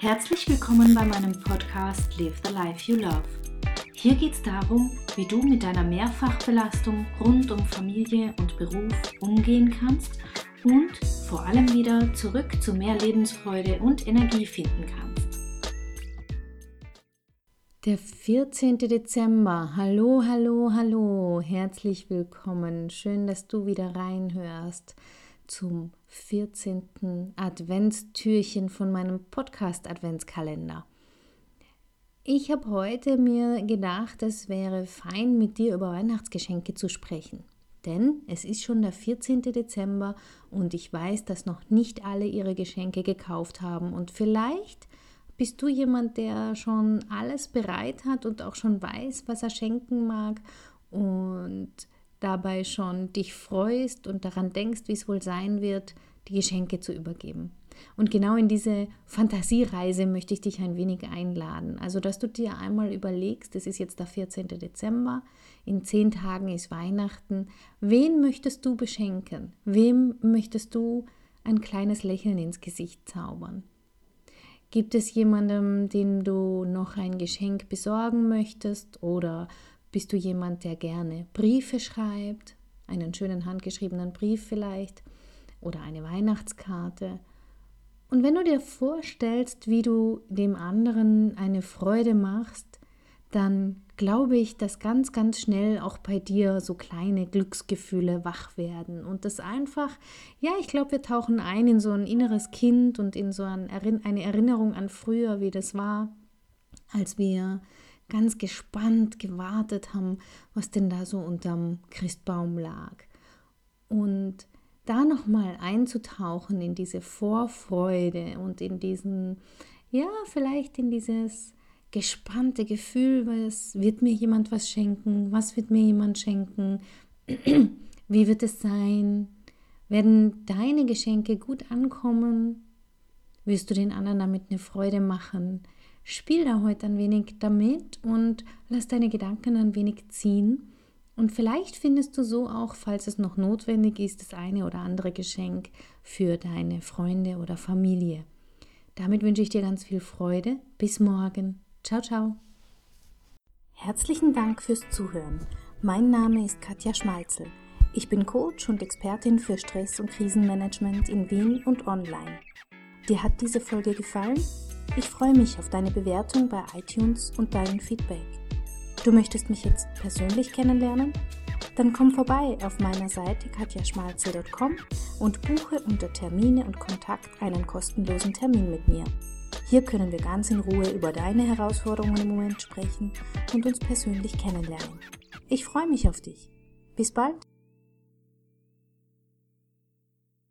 Herzlich willkommen bei meinem Podcast Live the Life You Love. Hier geht es darum, wie du mit deiner Mehrfachbelastung rund um Familie und Beruf umgehen kannst und vor allem wieder zurück zu mehr Lebensfreude und Energie finden kannst. Der 14. Dezember. Hallo, hallo, hallo. Herzlich willkommen. Schön, dass du wieder reinhörst zum 14. Adventstürchen von meinem Podcast Adventskalender. Ich habe heute mir gedacht, es wäre fein, mit dir über Weihnachtsgeschenke zu sprechen. Denn es ist schon der 14. Dezember und ich weiß, dass noch nicht alle ihre Geschenke gekauft haben. Und vielleicht bist du jemand, der schon alles bereit hat und auch schon weiß, was er schenken mag und dabei schon dich freust und daran denkst, wie es wohl sein wird, die Geschenke zu übergeben. Und genau in diese Fantasiereise möchte ich dich ein wenig einladen. Also, dass du dir einmal überlegst, es ist jetzt der 14. Dezember, in zehn Tagen ist Weihnachten. Wen möchtest du beschenken? Wem möchtest du ein kleines Lächeln ins Gesicht zaubern? Gibt es jemandem, dem du noch ein Geschenk besorgen möchtest oder bist du jemand, der gerne Briefe schreibt, einen schönen handgeschriebenen Brief vielleicht oder eine Weihnachtskarte? Und wenn du dir vorstellst, wie du dem anderen eine Freude machst, dann glaube ich, dass ganz, ganz schnell auch bei dir so kleine Glücksgefühle wach werden. Und das einfach, ja, ich glaube, wir tauchen ein in so ein inneres Kind und in so eine Erinnerung an früher, wie das war, als wir ganz gespannt gewartet haben, was denn da so unterm Christbaum lag. Und da nochmal einzutauchen in diese Vorfreude und in diesen, ja, vielleicht in dieses gespannte Gefühl, was wird mir jemand was schenken, was wird mir jemand schenken, wie wird es sein, werden deine Geschenke gut ankommen, wirst du den anderen damit eine Freude machen, Spiel da heute ein wenig damit und lass deine Gedanken ein wenig ziehen. Und vielleicht findest du so auch, falls es noch notwendig ist, das eine oder andere Geschenk für deine Freunde oder Familie. Damit wünsche ich dir ganz viel Freude. Bis morgen. Ciao, ciao. Herzlichen Dank fürs Zuhören. Mein Name ist Katja Schmalzel. Ich bin Coach und Expertin für Stress- und Krisenmanagement in Wien und online. Dir hat diese Folge gefallen? Ich freue mich auf deine Bewertung bei iTunes und dein Feedback. Du möchtest mich jetzt persönlich kennenlernen? Dann komm vorbei auf meiner Seite katjaschmalze.com und buche unter Termine und Kontakt einen kostenlosen Termin mit mir. Hier können wir ganz in Ruhe über deine Herausforderungen im Moment sprechen und uns persönlich kennenlernen. Ich freue mich auf dich. Bis bald!